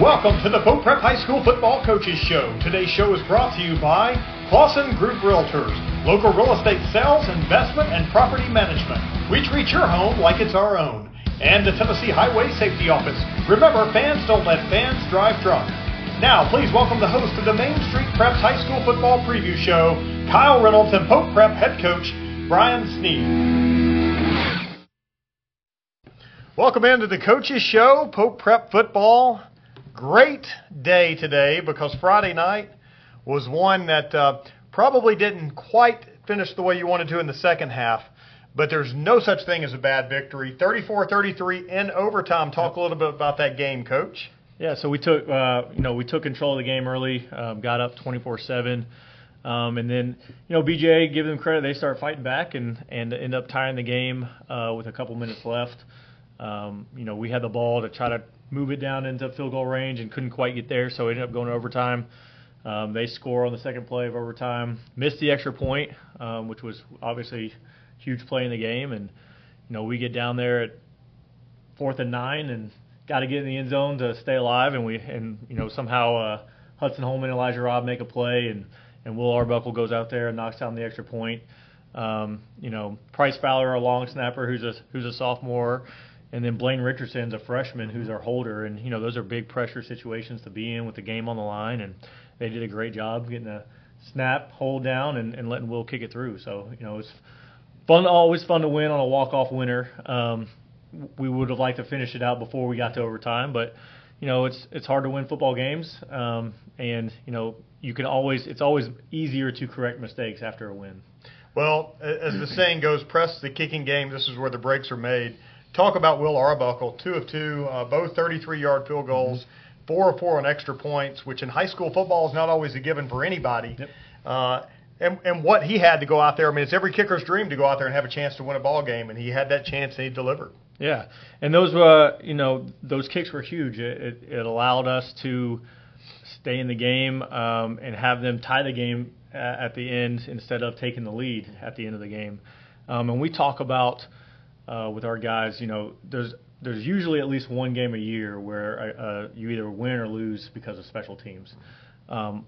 Welcome to the Pope Prep High School Football Coaches Show. Today's show is brought to you by Clausen Group Realtors, local real estate sales, investment, and property management. We treat your home like it's our own. And the Tennessee Highway Safety Office. Remember, fans don't let fans drive drunk. Now, please welcome the host of the Main Street Preps High School Football Preview Show, Kyle Reynolds and Pope Prep head coach Brian Sneed. Welcome into the Coaches Show, Pope Prep Football great day today because Friday night was one that uh, probably didn't quite finish the way you wanted to in the second half. But there's no such thing as a bad victory. 34-33 in overtime. Talk a little bit about that game, Coach. Yeah, so we took uh, you know we took control of the game early, um, got up 24-7, um, and then you know BJ give them credit. They start fighting back and and end up tying the game uh, with a couple minutes left. Um, you know we had the ball to try to move it down into field goal range and couldn't quite get there, so we ended up going to overtime. Um, they score on the second play of overtime, missed the extra point, um, which was obviously a huge play in the game, and you know we get down there at fourth and nine and got to get in the end zone to stay alive, and we and you know somehow uh, Hudson Holman and Elijah Robb make a play, and and Will Arbuckle goes out there and knocks down the extra point. Um, you know Price Fowler, a long snapper who's a who's a sophomore and then Blaine Richardson's a freshman who's our holder, and you know those are big pressure situations to be in with the game on the line, and they did a great job getting a snap, hold down, and, and letting Will kick it through. So you know it's fun, always fun to win on a walk off winner. Um, we would have liked to finish it out before we got to overtime, but you know it's it's hard to win football games, um, and you know you can always it's always easier to correct mistakes after a win. Well, as the saying goes, press the kicking game. This is where the breaks are made talk about Will Arbuckle, two of two, uh, both 33-yard field goals, mm-hmm. four of four on extra points, which in high school football is not always a given for anybody. Yep. Uh, and, and what he had to go out there, I mean, it's every kicker's dream to go out there and have a chance to win a ball game, and he had that chance and he delivered. Yeah, and those were, you know, those kicks were huge. It, it, it allowed us to stay in the game um, and have them tie the game at the end instead of taking the lead at the end of the game. Um, and we talk about – uh, with our guys, you know, there's there's usually at least one game a year where uh, you either win or lose because of special teams. Um,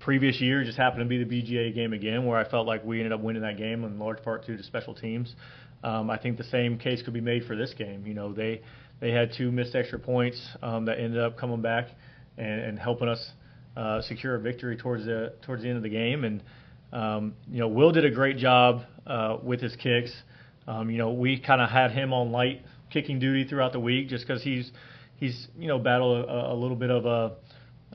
previous year just happened to be the BGA game again, where I felt like we ended up winning that game in large part due to special teams. Um, I think the same case could be made for this game. You know, they they had two missed extra points um, that ended up coming back and, and helping us uh, secure a victory towards the towards the end of the game. And um, you know, Will did a great job uh, with his kicks. Um, you know, we kind of had him on light kicking duty throughout the week just because he's he's you know battled a, a little bit of a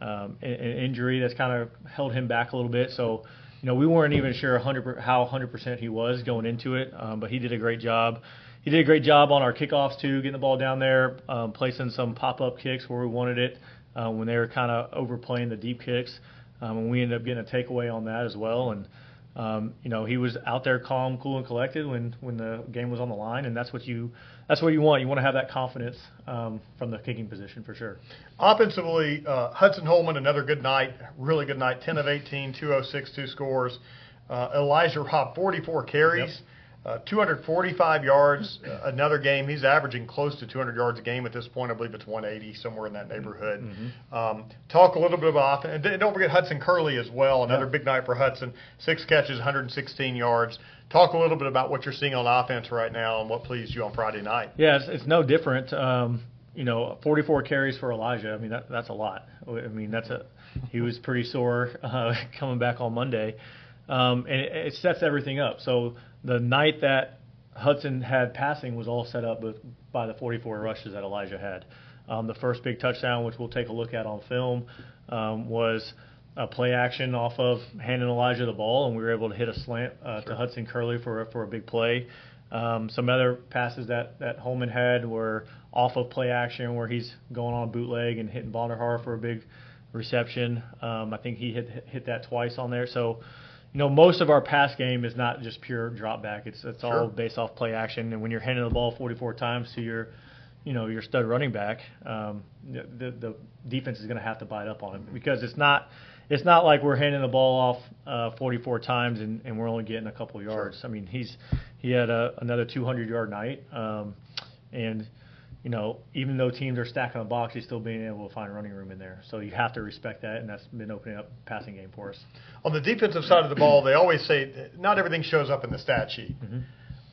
um, an injury that's kind of held him back a little bit. So you know we weren't even sure 100 how 100% he was going into it, um, but he did a great job. He did a great job on our kickoffs too, getting the ball down there, um, placing some pop-up kicks where we wanted it uh, when they were kind of overplaying the deep kicks, um, and we ended up getting a takeaway on that as well. And um, you know, he was out there calm, cool, and collected when when the game was on the line, and that's what you that's what you want. You want to have that confidence um, from the kicking position for sure. Offensively, uh, Hudson Holman, another good night, really good night. 10 of 18, 206, two scores. Uh, Elijah Robb, 44 carries. Yep. Uh, 245 yards, uh, another game. He's averaging close to 200 yards a game at this point. I believe it's 180, somewhere in that neighborhood. Mm-hmm. Um, talk a little bit about, and don't forget Hudson Curley as well. Another big night for Hudson. Six catches, 116 yards. Talk a little bit about what you're seeing on offense right now and what pleased you on Friday night. Yeah, it's, it's no different. Um, you know, 44 carries for Elijah. I mean, that, that's a lot. I mean, that's a he was pretty sore uh, coming back on Monday, um, and it, it sets everything up. So the night that Hudson had passing was all set up with, by the 44 rushes that Elijah had. Um, the first big touchdown, which we'll take a look at on film, um, was a play action off of handing Elijah the ball, and we were able to hit a slant uh, sure. to Hudson Curley for for a big play. Um, some other passes that that Holman had were off of play action, where he's going on a bootleg and hitting Vonderhaar for a big reception. Um, I think he hit hit that twice on there. So you know, most of our pass game is not just pure drop back. It's it's sure. all based off play action. And when you're handing the ball 44 times to your, you know, your stud running back, um, the the defense is going to have to bite up on him because it's not it's not like we're handing the ball off uh, 44 times and, and we're only getting a couple yards. Sure. I mean, he's he had a, another 200 yard night, um, and you know, even though teams are stacking the box, he's still being able to find running room in there. So you have to respect that, and that's been opening up passing game for us. On the defensive side of the ball, they always say not everything shows up in the stat sheet. Mm-hmm.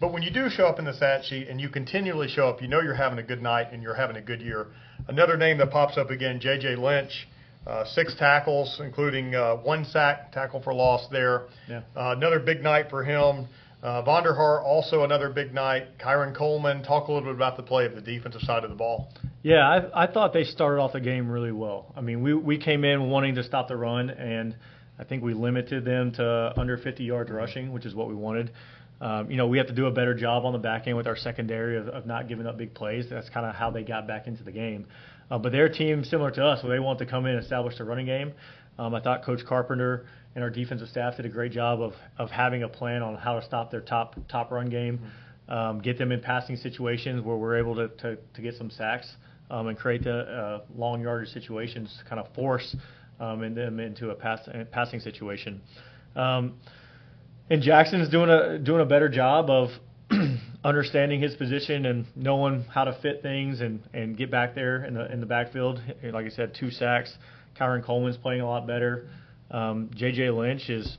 But when you do show up in the stat sheet and you continually show up, you know you're having a good night and you're having a good year. Another name that pops up again, J.J. Lynch, uh, six tackles, including uh, one sack, tackle for loss there. Yeah. Uh, another big night for him. Uh, Vonderhaar, also another big night. Kyron Coleman, talk a little bit about the play of the defensive side of the ball. Yeah, I, I thought they started off the game really well. I mean, we, we came in wanting to stop the run, and I think we limited them to under 50 yards rushing, which is what we wanted. Um, you know, we have to do a better job on the back end with our secondary of, of not giving up big plays. That's kind of how they got back into the game. Uh, but their team, similar to us, where they want to come in and establish the running game. Um, I thought Coach Carpenter and our defensive staff did a great job of, of having a plan on how to stop their top top run game, um, get them in passing situations where we're able to, to, to get some sacks um, and create the uh, long yardage situations, to kind of force um, them into a pass, passing situation. Um, and Jackson's doing a doing a better job of understanding his position and knowing how to fit things and, and get back there in the in the backfield. Like I said, two sacks. Kyron Coleman's playing a lot better. Um, J.J. Lynch is,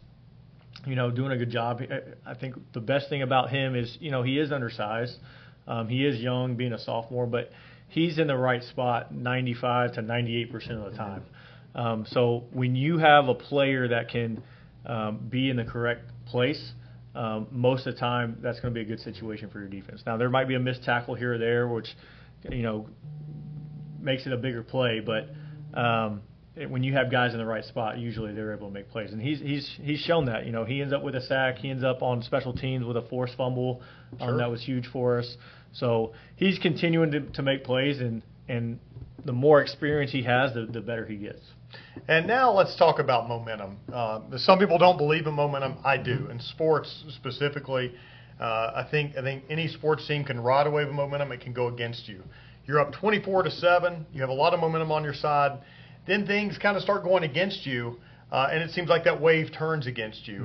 you know, doing a good job. I think the best thing about him is, you know, he is undersized. Um, he is young, being a sophomore, but he's in the right spot 95 to 98 percent of the time. Um, so when you have a player that can um, be in the correct place, um, most of the time that's going to be a good situation for your defense. Now there might be a missed tackle here or there, which you know makes it a bigger play, but um, it, when you have guys in the right spot, usually they're able to make plays, and he's he's he's shown that. You know, he ends up with a sack, he ends up on special teams with a forced fumble, um, Sure. that was huge for us. So he's continuing to, to make plays, and and the more experience he has, the, the better he gets. And now let's talk about momentum. Uh, some people don't believe in momentum. I do. In sports specifically, uh, I think I think any sports team can ride a wave of momentum. It can go against you. You're up 24 to seven. You have a lot of momentum on your side. Then things kind of start going against you, uh, and it seems like that wave turns against you.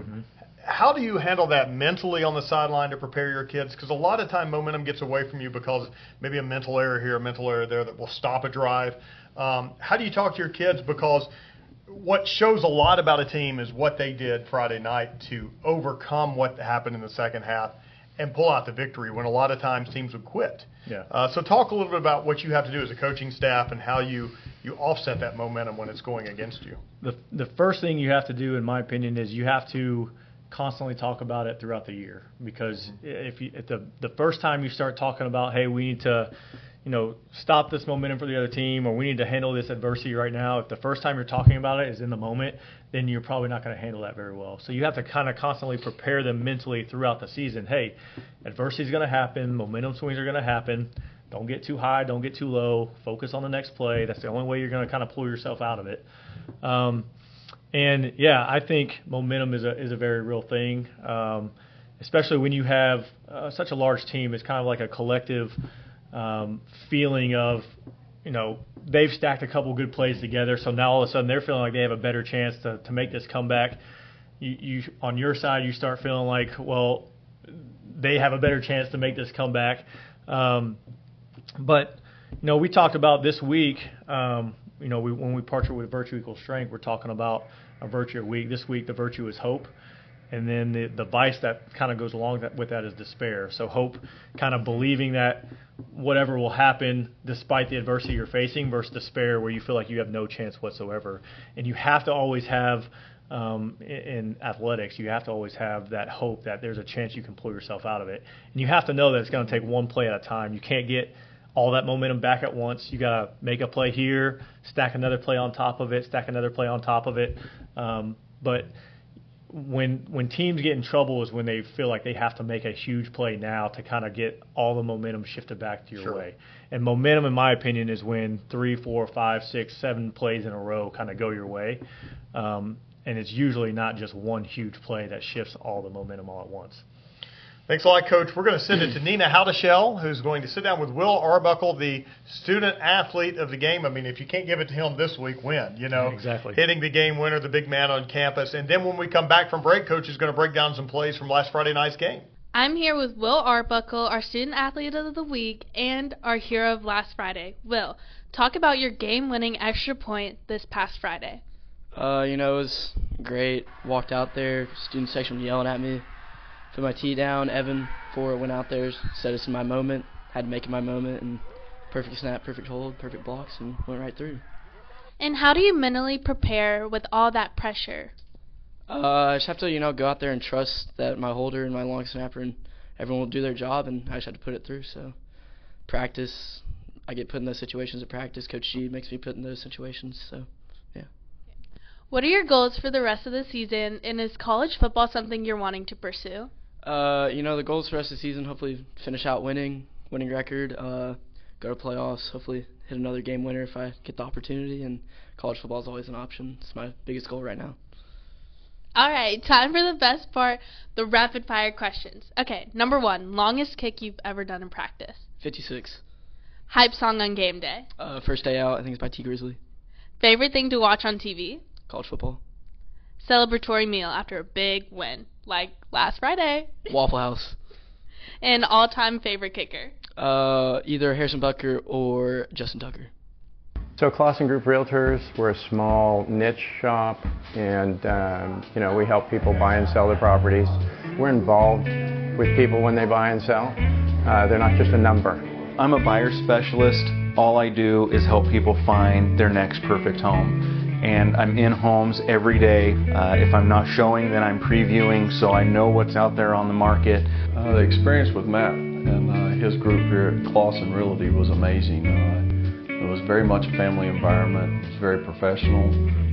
How do you handle that mentally on the sideline to prepare your kids? Because a lot of time momentum gets away from you because maybe a mental error here, a mental error there that will stop a drive. Um, how do you talk to your kids? Because what shows a lot about a team is what they did Friday night to overcome what happened in the second half and pull out the victory when a lot of times teams would quit. Yeah. Uh, so talk a little bit about what you have to do as a coaching staff and how you, you offset that momentum when it's going against you. the the first thing you have to do, in my opinion, is you have to constantly talk about it throughout the year because if you if the the first time you start talking about hey we need to you know stop this momentum for the other team or we need to handle this adversity right now. If the first time you're talking about it is in the moment then you're probably not going to handle that very well. So you have to kind of constantly prepare them mentally throughout the season. Hey adversity is going to happen momentum swings are going to happen. Don't get too high don't get too low. Focus on the next play. That's the only way you're going to kind of pull yourself out of it. Um, and yeah, I think momentum is a is a very real thing, um, especially when you have uh, such a large team. It's kind of like a collective um, feeling of, you know, they've stacked a couple good plays together, so now all of a sudden they're feeling like they have a better chance to to make this comeback. You, you on your side, you start feeling like, well, they have a better chance to make this comeback. Um, but you know, we talked about this week. Um, you know, we, when we partner with Virtue Equals Strength, we're talking about a virtue week. This week, the virtue is hope, and then the the vice that kind of goes along that, with that is despair. So hope, kind of believing that whatever will happen despite the adversity you're facing, versus despair where you feel like you have no chance whatsoever. And you have to always have um, in, athletics, you have to always have that hope that there's a chance you can pull yourself out of it. And you have to know that it's going to take one play at a time. You can't get all that momentum back at once. You got to make a play here, stack another play on top of it, stack another play on top of it. Um, but when when teams get in trouble is when they feel like they have to make a huge play now to kind of get all the momentum shifted back to your Sure. way. And momentum, in my opinion, is when three, four, five, six, seven plays in a row kind of go your way. Um, and it's usually not just one huge play that shifts all the momentum all at once. Thanks a lot, Coach. We're going to send it to Nina Howdeshell, who's going to sit down with Will Arbuckle, the student athlete of the game. I mean, if you can't give it to him this week, when? You know, Exactly. hitting the game winner, the big man on campus. And then when we come back from break, Coach is going to break down some plays from last Friday night's game. I'm here with Will Arbuckle, our student athlete of the week and our hero of last Friday. Will, talk about your game-winning extra point this past Friday. Uh, you know, it was great. Walked out there, student section was yelling at me. Put my tee down. Evan Ford went out there, said it's my moment. Had to make it my moment, and perfect snap, perfect hold, perfect blocks, and went right through. And how do you mentally prepare with all that pressure? Uh, I just have to, you know, go out there and trust that my holder and my long snapper and everyone will do their job, and I just have to put it through. So, practice. I get put in those situations at practice. Coach G makes me put in those situations. So, yeah. What are your goals for the rest of the season, and is college football something you're wanting to pursue? Uh, you know, the goals for the rest of the season, hopefully finish out winning, winning record, uh, go to playoffs, hopefully hit another game winner if I get the opportunity, and college football is always an option. It's my biggest goal right now. All right, time for the best part, the rapid fire questions. Okay, number one, longest kick you've ever done in practice. 56. Hype song on game day. Uh, first day out, I think it's by Tee Grizzley. Favorite thing to watch on TV. College football. Celebratory meal after a big win, like last Friday. Waffle House. And all-time favorite kicker. Uh, either Harrison Butker or Justin Tucker. So Clausen Group Realtors, we're a small niche shop, and um, you know we help people buy and sell their properties. We're involved with people when they buy and sell. Uh, they're not just a number. I'm a buyer specialist. All I do is help people find their next perfect home. And I'm in homes every day. Uh, if I'm not showing, then I'm previewing, so I know what's out there on the market. Uh, the experience with Matt and uh, his group here at Clausen Realty was amazing. Uh, it was very much a family environment. It was very professional.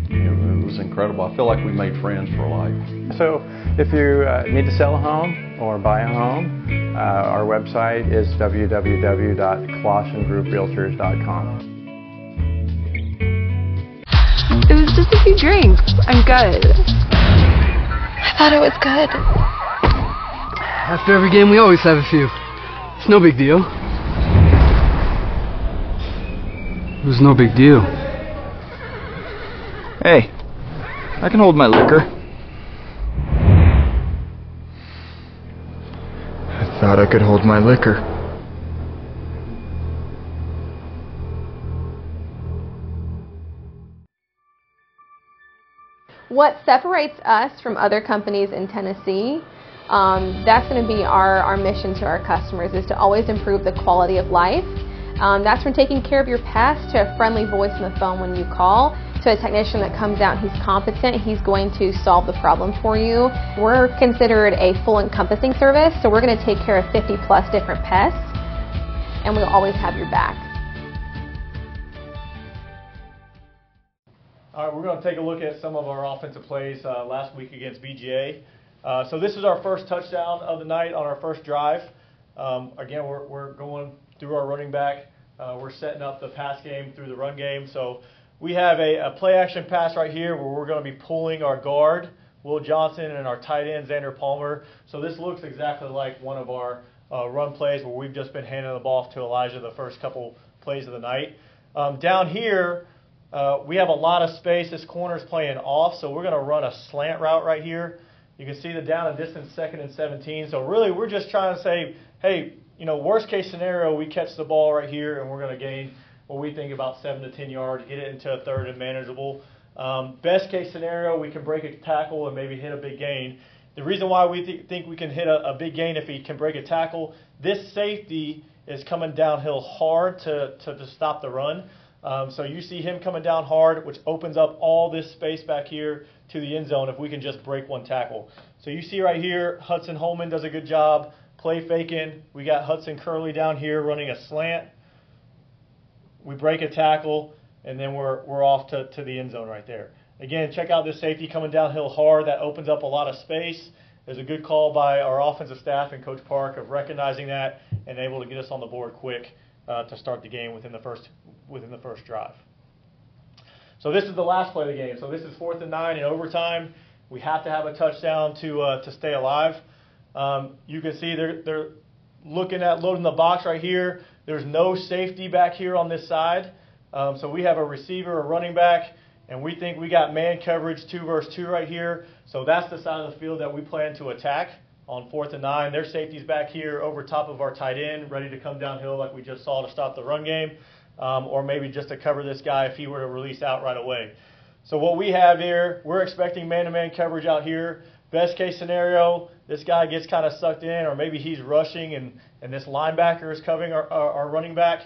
It was incredible. I feel like we made friends for life. So, if you uh, need to sell a home or buy a home, uh, our website is www.clausengrouprealtors.com. just a few drinks. I'm good. I thought it was good. After every game, we always have a few. It's no big deal. It was no big deal. Hey, I can hold my liquor. I thought I could hold my liquor. What separates us from other companies in Tennessee um, that's going to be our, our mission to our customers is to always improve the quality of life. Um, that's from taking care of your pets to a friendly voice on the phone when you call to a technician that comes out, he's competent, he's going to solve the problem for you. We're considered a full encompassing service, so we're going to take care of 50 plus different pests, and we'll always have your back. All right, we're going to take a look at some of our offensive plays uh, last week against BGA. Uh, so this is our first touchdown of the night on our first drive. Um, again, we're, we're going through our running back. Uh, we're setting up the pass game through the run game. So we have a, a play action pass right here where we're going to be pulling our guard, Will Johnson, and our tight end, Xander Palmer. So this looks exactly like one of our uh, run plays where we've just been handing the ball to Elijah the first couple plays of the night. Um, down here, uh, we have a lot of space. This corner is playing off, so we're going to run a slant route right here. You can see the down and distance second and 17. So really, we're just trying to say, hey, you know, worst case scenario, we catch the ball right here and we're going to gain what we think about seven to 10 yards, get it into a third and manageable. Um, best case scenario, we can break a tackle and maybe hit a big gain. The reason why we th- think we can hit a, a big gain if he can break a tackle, this safety is coming downhill hard to, to, to stop the run. Um, so you see him coming down hard, which opens up all this space back here to the end zone if we can just break one tackle. So you see right here, Hudson Holman does a good job play faking. We got Hudson Curley down here running a slant. We break a tackle, and then we're, we're off to, to the end zone right there. Again, check out this safety coming downhill hard. That opens up a lot of space. There's a good call by our offensive staff and Coach Park of recognizing that and able to get us on the board quick uh, to start the game within the first within the first drive. So this is the last play of the game. So this is fourth and nine in overtime. We have to have a touchdown to uh, to stay alive. Um, you can see they're they're looking at loading the box right here. There's no safety back here on this side. Um, so we have a receiver, a running back, and we think we got man coverage two versus two right here. So that's the side of the field that we plan to attack on fourth and nine. Their safety's back here over top of our tight end, ready to come downhill like we just saw to stop the run game, um, or maybe just to cover this guy if he were to release out right away. So what we have here, we're expecting man-to-man coverage out here. Best case scenario, this guy gets kind of sucked in, or maybe he's rushing and, and this linebacker is covering our, our, our running back.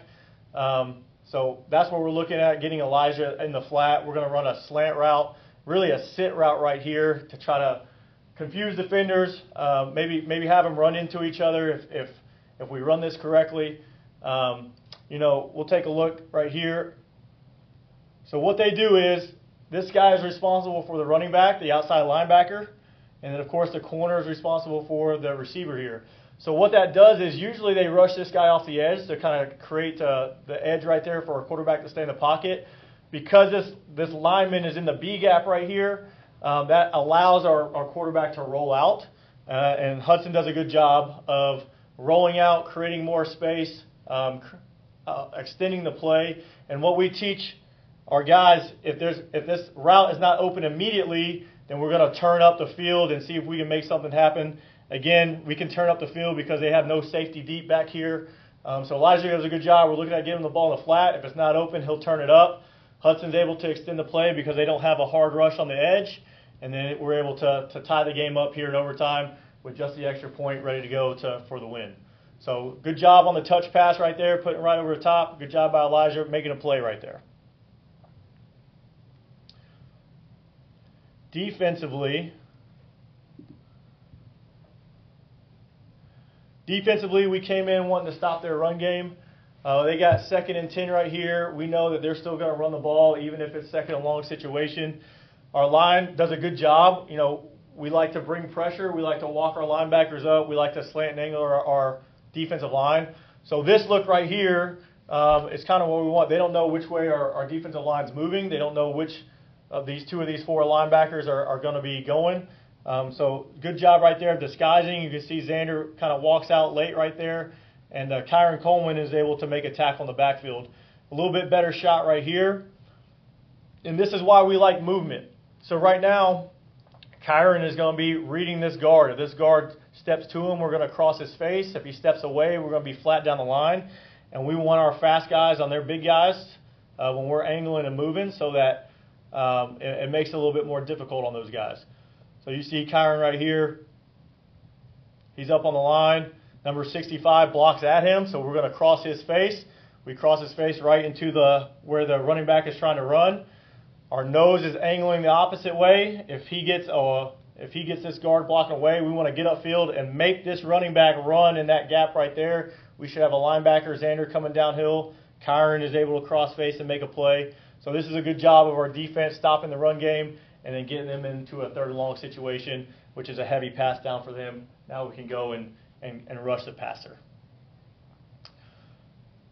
Um, so that's what we're looking at, getting Elijah in the flat. We're going to run a slant route, really a sit route right here to try to confuse defenders, uh, maybe maybe have them run into each other if if, if we run this correctly. Um, you know, we'll take a look right here. So what they do is this guy is responsible for the running back, the outside linebacker, and then of course the corner is responsible for the receiver here. So what that does is usually they rush this guy off the edge to kind of create uh, the edge right there for a quarterback to stay in the pocket. Because this this lineman is in the B gap right here, um, that allows our, our quarterback to roll out. Uh, and Hudson does a good job of rolling out, creating more space, um, uh, extending the play. And what we teach our guys, if there's if this route is not open immediately, then we're going to turn up the field and see if we can make something happen. Again, we can turn up the field because they have no safety deep back here. Um, so Elijah does a good job. We're looking at giving the ball in the flat. If it's not open, he'll turn it up. Hudson's able to extend the play because they don't have a hard rush on the edge. And then we're able to, to tie the game up here in overtime with just the extra point ready to go to, for the win. So good job on the touch pass right there, putting right over the top. Good job by Elijah making a play right there. Defensively, Defensively, we came in wanting to stop their run game. Uh, they got second and 10 right here. We know that they're still going to run the ball, even if it's second and long situation. Our line does a good job. You know, we like to bring pressure. We like to walk our linebackers up. We like to slant and angle our, our defensive line. So this look right here um, is kind of what we want. They don't know which way our, our defensive line's moving. They don't know which of these two of these four linebackers are, are going to be going. Um, so good job right there of disguising. You can see Xander kind of walks out late right there, and uh, Kyron Coleman is able to make a tackle in the backfield. A little bit better shot right here, and this is why we like movement. So right now, Kyron is going to be reading this guard. If this guard steps to him, we're going to cross his face. If he steps away, we're going to be flat down the line, and we want our fast guys on their big guys uh, when we're angling and moving, so that um, it, it makes it a little bit more difficult on those guys. So you see Kyron right here. He's up on the line. Number 65 blocks at him, so we're going to cross his face. We cross his face right into the where the running back is trying to run. Our nose is angling the opposite way. If he gets uh, if he gets this guard blocking away, we want to get upfield and make this running back run in that gap right there. We should have a linebacker, Xander, coming downhill. Kyron is able to cross face and make a play. So this is a good job of our defense stopping the run game and then getting them into a third and long situation, which is a heavy pass down for them. Now we can go and, and, and rush the passer.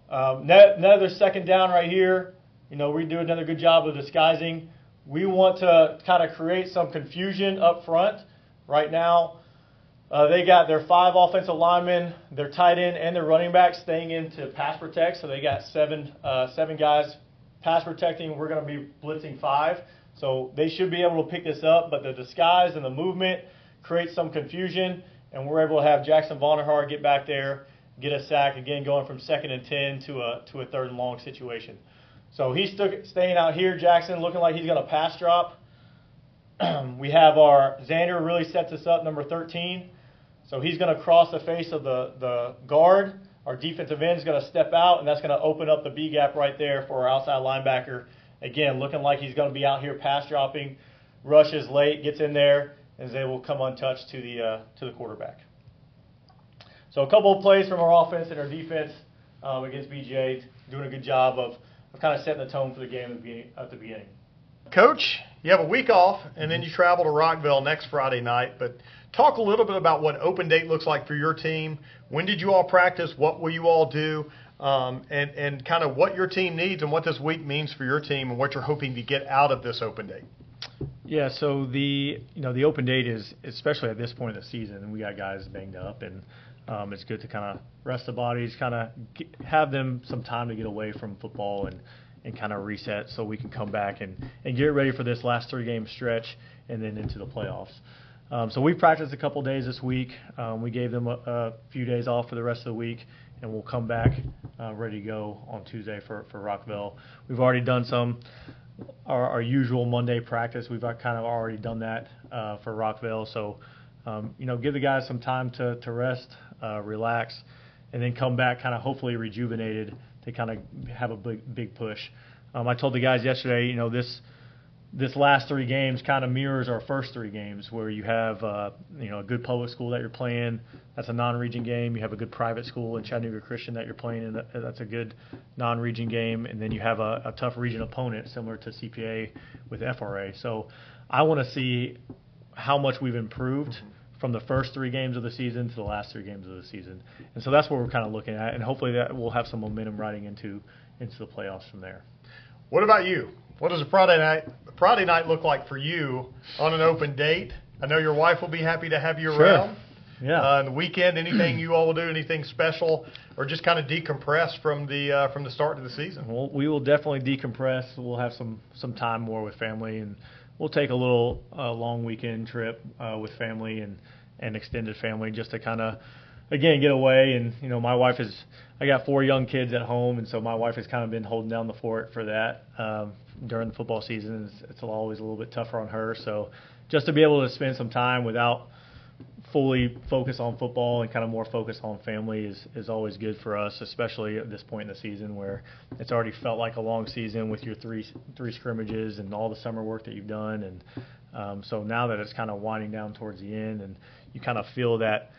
Um, another second down right here. You know, we do another good job of disguising. We want to kind of create some confusion up front. Right now, uh, they got their five offensive linemen, their tight end, and their running back staying in to pass protect. So they got seven uh, seven guys pass protecting. We're going to be blitzing five. So they should be able to pick this up, but the disguise and the movement creates some confusion, and we're able to have Jackson Vonderhaar get back there, get a sack, again going from second and 10 to a, to a third and long situation. So he's st- staying out here, Jackson, looking like he's going to pass drop. we have our Xander really sets us up, number 13. So he's going to cross the face of the, the guard. Our defensive end is going to step out, and that's going to open up the B gap right there for our outside linebacker Again, looking like he's going to be out here pass dropping, rushes late, gets in there, and able to come untouched to the uh, to the quarterback. So a couple of plays from our offense and our defense um, against BJ, doing a good job of, of kind of setting the tone for the game at the, beginning. Coach, you have a week off, and then you travel to Rockville next Friday night. But talk a little bit about what open date looks like for your team. When did you all practice? What will you all do? um, and and kind of what your team needs and what this week means for your team and what you're hoping to get out of this open date. Yeah, so the you know the open date is especially at this point of the season, and we got guys banged up, and um, it's good to kind of rest the bodies, kind of have them some time to get away from football and and kind of reset, so we can come back and and get ready for this last three game stretch and then into the playoffs. Um, so we practiced a couple days this week. Um, we gave them a, a, few days off for the rest of the week, and we'll come back uh, ready to go on Tuesday for, for Rockville. We've already done some our, our usual Monday practice. We've kind of already done that uh, for Rockville. So, um, you know, give the guys some time to, to rest, uh, relax, and then come back kind of hopefully rejuvenated to kind of have a big big push. Um, I told the guys yesterday, you know, this this last three games kind of mirrors our first three games, where you have uh, you know a good public school that you're playing. That's a non-region game. You have a good private school in Chattanooga Christian that you're playing, and that's a good non-region game. And then you have a, a tough region opponent similar to CPA with FRA. So I want to see how much we've improved. Mm-hmm. From the first three games of the season to the last three games of the season, and so that's what we're kind of looking at, and hopefully that we'll have some momentum riding into into the playoffs from there. What about you? What does a Friday night Friday night look like for you on an open date? I know your wife will be happy to have you sure. around. Yeah. Uh, on the weekend, anything you all will do, anything special, or just kind of decompress from the uh, from the start of the season? Well, we will definitely decompress. We'll have some some time more with family, and we'll take a little uh, long weekend trip uh, with family and and extended family just to kind of again get away. And you know, my wife is I got four young kids at home, and so my wife has kind of been holding down the fort for that um, during the football season. It's, it's always a little bit tougher on her. So just to be able to spend some time without fully focus on football and kind of more focus on family is, is always good for us, especially at this point in the season where it's already felt like a long season with your three three scrimmages and all the summer work that you've done. And um, so now that it's kind of winding down towards the end, and you kind of feel that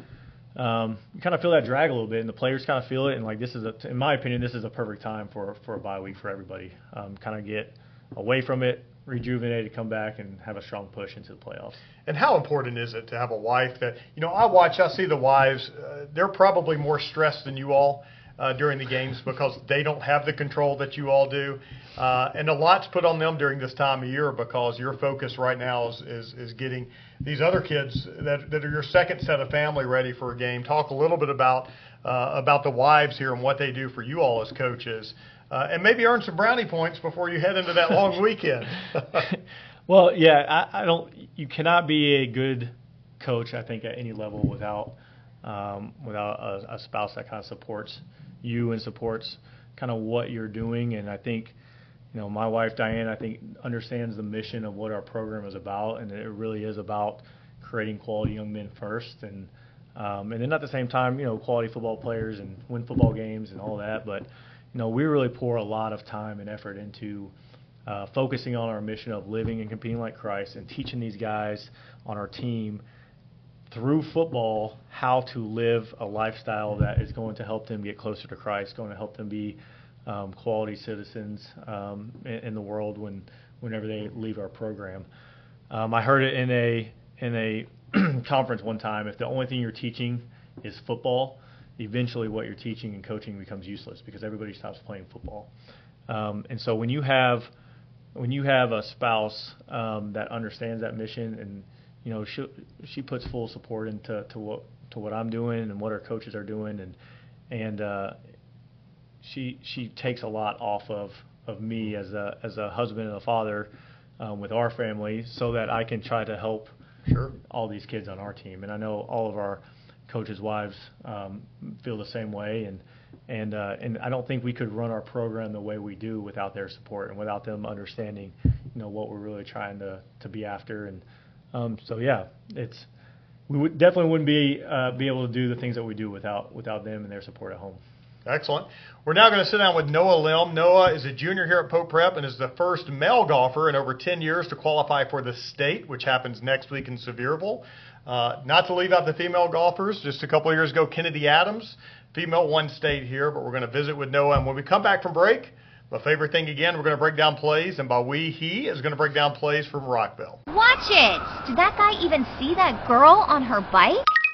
um, you kind of feel that drag a little bit, and the players kind of feel it. And like this is, a, in my opinion, this is a perfect time for for a bye week for everybody. Um, kind of get away from it, rejuvenated, come back, and have a strong push into the playoffs. And how important is it to have a wife that you know? I watch, I see the wives. Uh, they're probably more stressed than you all uh, during the games because they don't have the control that you all do. Uh, and a lot's put on them during this time of year because your focus right now is, is, is getting these other kids that, that are your second set of family ready for a game. Talk a little bit about uh, about the wives here and what they do for you all as coaches, uh, and maybe earn some brownie points before you head into that long weekend. well, yeah, I, I don't. You cannot be a good coach, I think, at any level without um, without a, a spouse that kind of supports you and supports kind of what you're doing. And I think, you know, my wife Diane, I think understands the mission of what our program is about, and it really is about creating quality young men first, and um, and then at the same time, you know, quality football players and win football games and all that. But you know, we really pour a lot of time and effort into uh, focusing on our mission of living and competing like Christ and teaching these guys on our team through football how to live a lifestyle that is going to help them get closer to Christ, going to help them be um, quality citizens um, in, in, the world when whenever they leave our program. Um, I heard it in a in a conference one time. If the only thing you're teaching is football, eventually what you're teaching and coaching becomes useless because everybody stops playing football. Um, and so when you have when you have a spouse um, that understands that mission and you know, she she puts full support into to what to what I'm doing and what our coaches are doing, and and uh, she she takes a lot off of of me as a as a husband and a father um, with our family, so that I can try to help sure. all these kids on our team. And I know all of our coaches' wives um, feel the same way, and and uh, and I don't think we could run our program the way we do without their support and without them understanding, you know, what we're really trying to to be after and um, so yeah, it's we would definitely wouldn't be uh, be able to do the things that we do without without them and their support at home. Excellent. We're now going to sit down with Noah Lim. Noah is a junior here at Pope Prep and is the first male golfer in over 10 years to qualify for the state, which happens next week in Sevierville. Uh, not to leave out the female golfers, just a couple years ago, Kennedy Adams, female one state here, but we're going to visit with Noah. And when we come back from break, my favorite thing again, we're going to break down plays, and by we, he is going to break down plays from Rockville. Watch it! Did that guy even see that girl on her bike?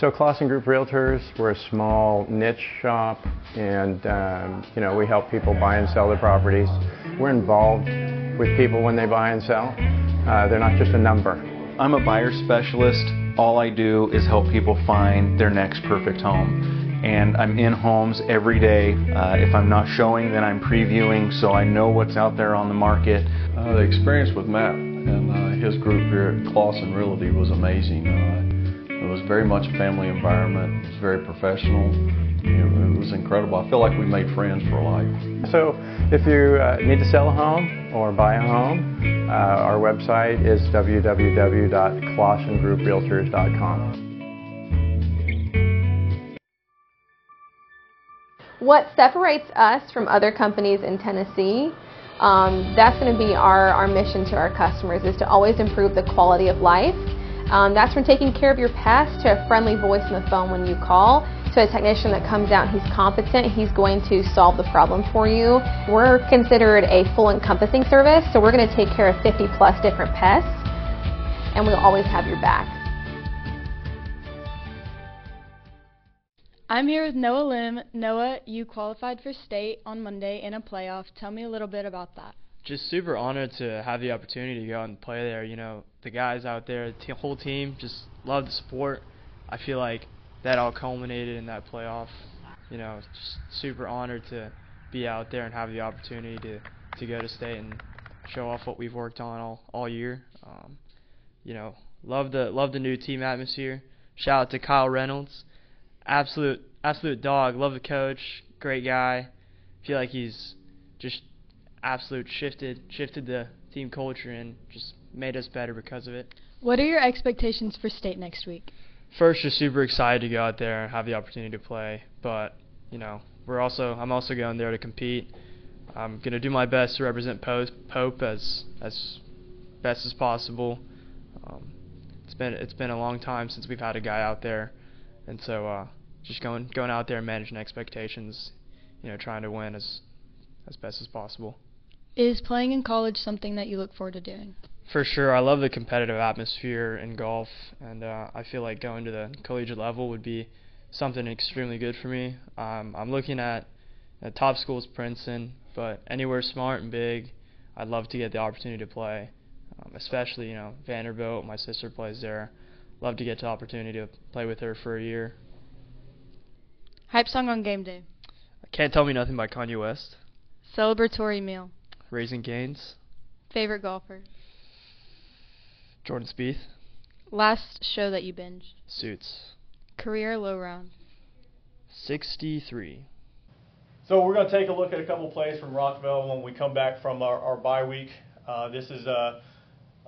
So Clausen Group Realtors, we're a small niche shop, and um, you know we help people buy and sell their properties. We're involved with people when they buy and sell. Uh, they're not just a number. I'm a buyer specialist. All I do is help people find their next perfect home. And I'm in homes every day. Uh, if I'm not showing, then I'm previewing, so I know what's out there on the market. Uh, the experience with Matt and uh, his group here at Clausen Realty was amazing. It was very much a family environment. It was very professional. It was incredible. I feel like we made friends for life. So if you uh, need to sell a home or buy a home, uh, our website is www.clausengrouprealtors.com. What separates us from other companies in Tennessee, um, that's going to be our, our mission to our customers, is to always improve the quality of life. Um, that's from taking care of your pest to a friendly voice on the phone when you call to a technician that comes out, he's competent, he's going to solve the problem for you. We're considered a full encompassing service, so we're going to take care of 50 plus different pests, and we'll always have your back. I'm here with Noah Lim. Noah, you qualified for state on Monday in a playoff. Tell me a little bit about that. Just super honored to have the opportunity to go and play there. You know, the guys out there, the whole team, just love the support. I feel like that all culminated in that playoff. You know, just super honored to be out there and have the opportunity to to go to state and show off what we've worked on all all year. Um, you know, love the love the new team atmosphere. Shout out to Kyle Reynolds, absolute absolute dog. Love the coach, great guy. Feel like he's just absolute shifted shifted the team culture and just made us better because of it. What are your expectations for state next week? first just super excited to go out there and have the opportunity to play. But you know, we're also I'm also going there to compete. I'm gonna do my best to represent Pope Pope as as best as possible. Um, it's been it's been a long time since we've had a guy out there, and so uh, just going going out there and managing expectations, you know, trying to win as as best as possible. Is playing in college something that you look forward to doing? For sure, I love the competitive atmosphere in golf, and uh, I feel like going to the collegiate level would be something extremely good for me. Um, I'm looking at the top schools, Princeton, but anywhere smart and big, I'd love to get the opportunity to play. Um, especially, you know, Vanderbilt. My sister plays there. Love to get the opportunity to play with her for a year. Hype song on game day. Can't tell me nothing by Kanye West. Celebratory meal. Raising Cane's. Favorite golfer. Jordan Spieth. Last show that you binged. Suits. Career low round. 63. So we're going to take a look at a couple plays from Rockville when we come back from our, our bye week. Uh, this is a,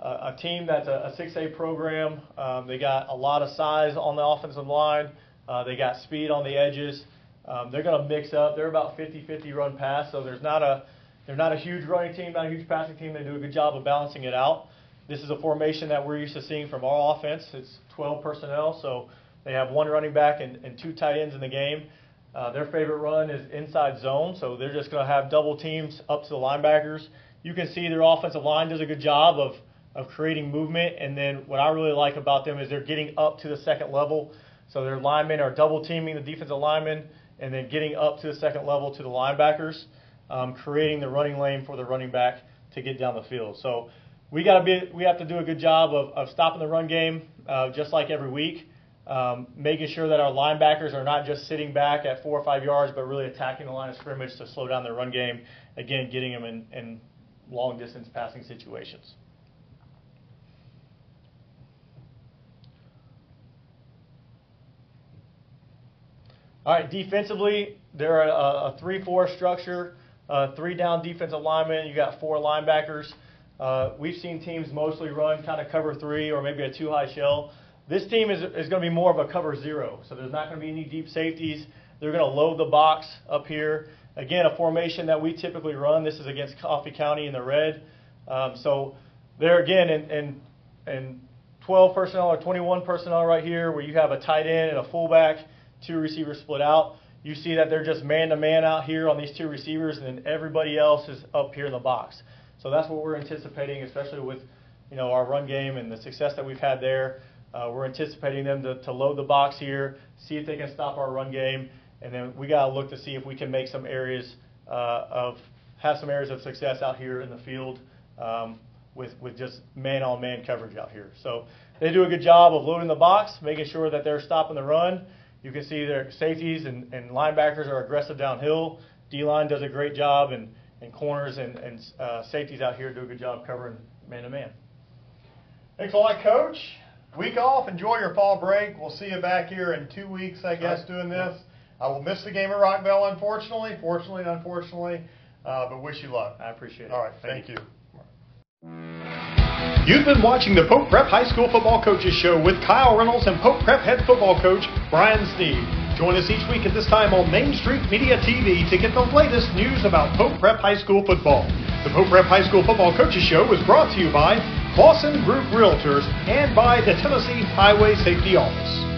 a, team that's a, a 6A program. Um, they got a lot of size on the offensive line. Uh, they got speed on the edges. Um, they're going to mix up. They're about 50-50 run pass, so there's not a they're not a huge running team, not a huge passing team. They do a good job of balancing it out. This is a formation that we're used to seeing from our offense. It's 12 personnel, so they have one running back and, and two tight ends in the game. Uh, their favorite run is inside zone, so they're just going to have double teams up to the linebackers. You can see their offensive line does a good job of, of creating movement, and then what I really like about them is they're getting up to the second level. So their linemen are double teaming the defensive linemen and then getting up to the second level to the linebackers, um, creating the running lane for the running back to get down the field. So we got to be we have to do a good job of, of stopping the run game, uh, just like every week. Um, making sure that our linebackers are not just sitting back at four or five yards, but really attacking the line of scrimmage to slow down the run game. Again, getting them in, in long distance passing situations. All right, defensively, they're a, a 3 4 structure, uh, three down defensive linemen. You got four linebackers. Uh, we've seen teams mostly run kind of cover three or maybe a two high shell. This team is, is going to be more of a cover zero, so there's not going to be any deep safeties. They're going to load the box up here. Again, a formation that we typically run. This is against Coffee County in the red. Um, so there again, in, in, in 12 personnel or 21 personnel right here, where you have a tight end and a fullback, two receivers split out. You see that they're just man to man out here on these two receivers, and then everybody else is up here in the box. So that's what we're anticipating, especially with you know our run game and the success that we've had there. Uh, we're anticipating them to, to load the box here, see if they can stop our run game, and then we got to look to see if we can make some areas uh, of have some areas of success out here in the field um, with with just man-on-man coverage out here. So they do a good job of loading the box, making sure that they're stopping the run. You can see their safeties and, and linebackers are aggressive downhill. D-line does a great job, and, and corners and, and uh, safeties out here do a good job covering man-to-man. Thanks a lot, Coach. Week off. Enjoy your fall break. We'll see you back here in two weeks, I guess, doing this. I will miss the game at Rockvale, unfortunately. Fortunately, unfortunately. Uh, but wish you luck. I appreciate it. All right. Thank, thank you. You've been watching the Pope Prep High School Football Coaches Show with Kyle Reynolds and Pope Prep head football coach Brian Sneed. Join us each week at this time on Main Street Media TV to get the latest news about Pope Prep High School football. The Pope Prep High School Football Coaches Show is brought to you by Clausen Group Realtors and by the Tennessee Highway Safety Office.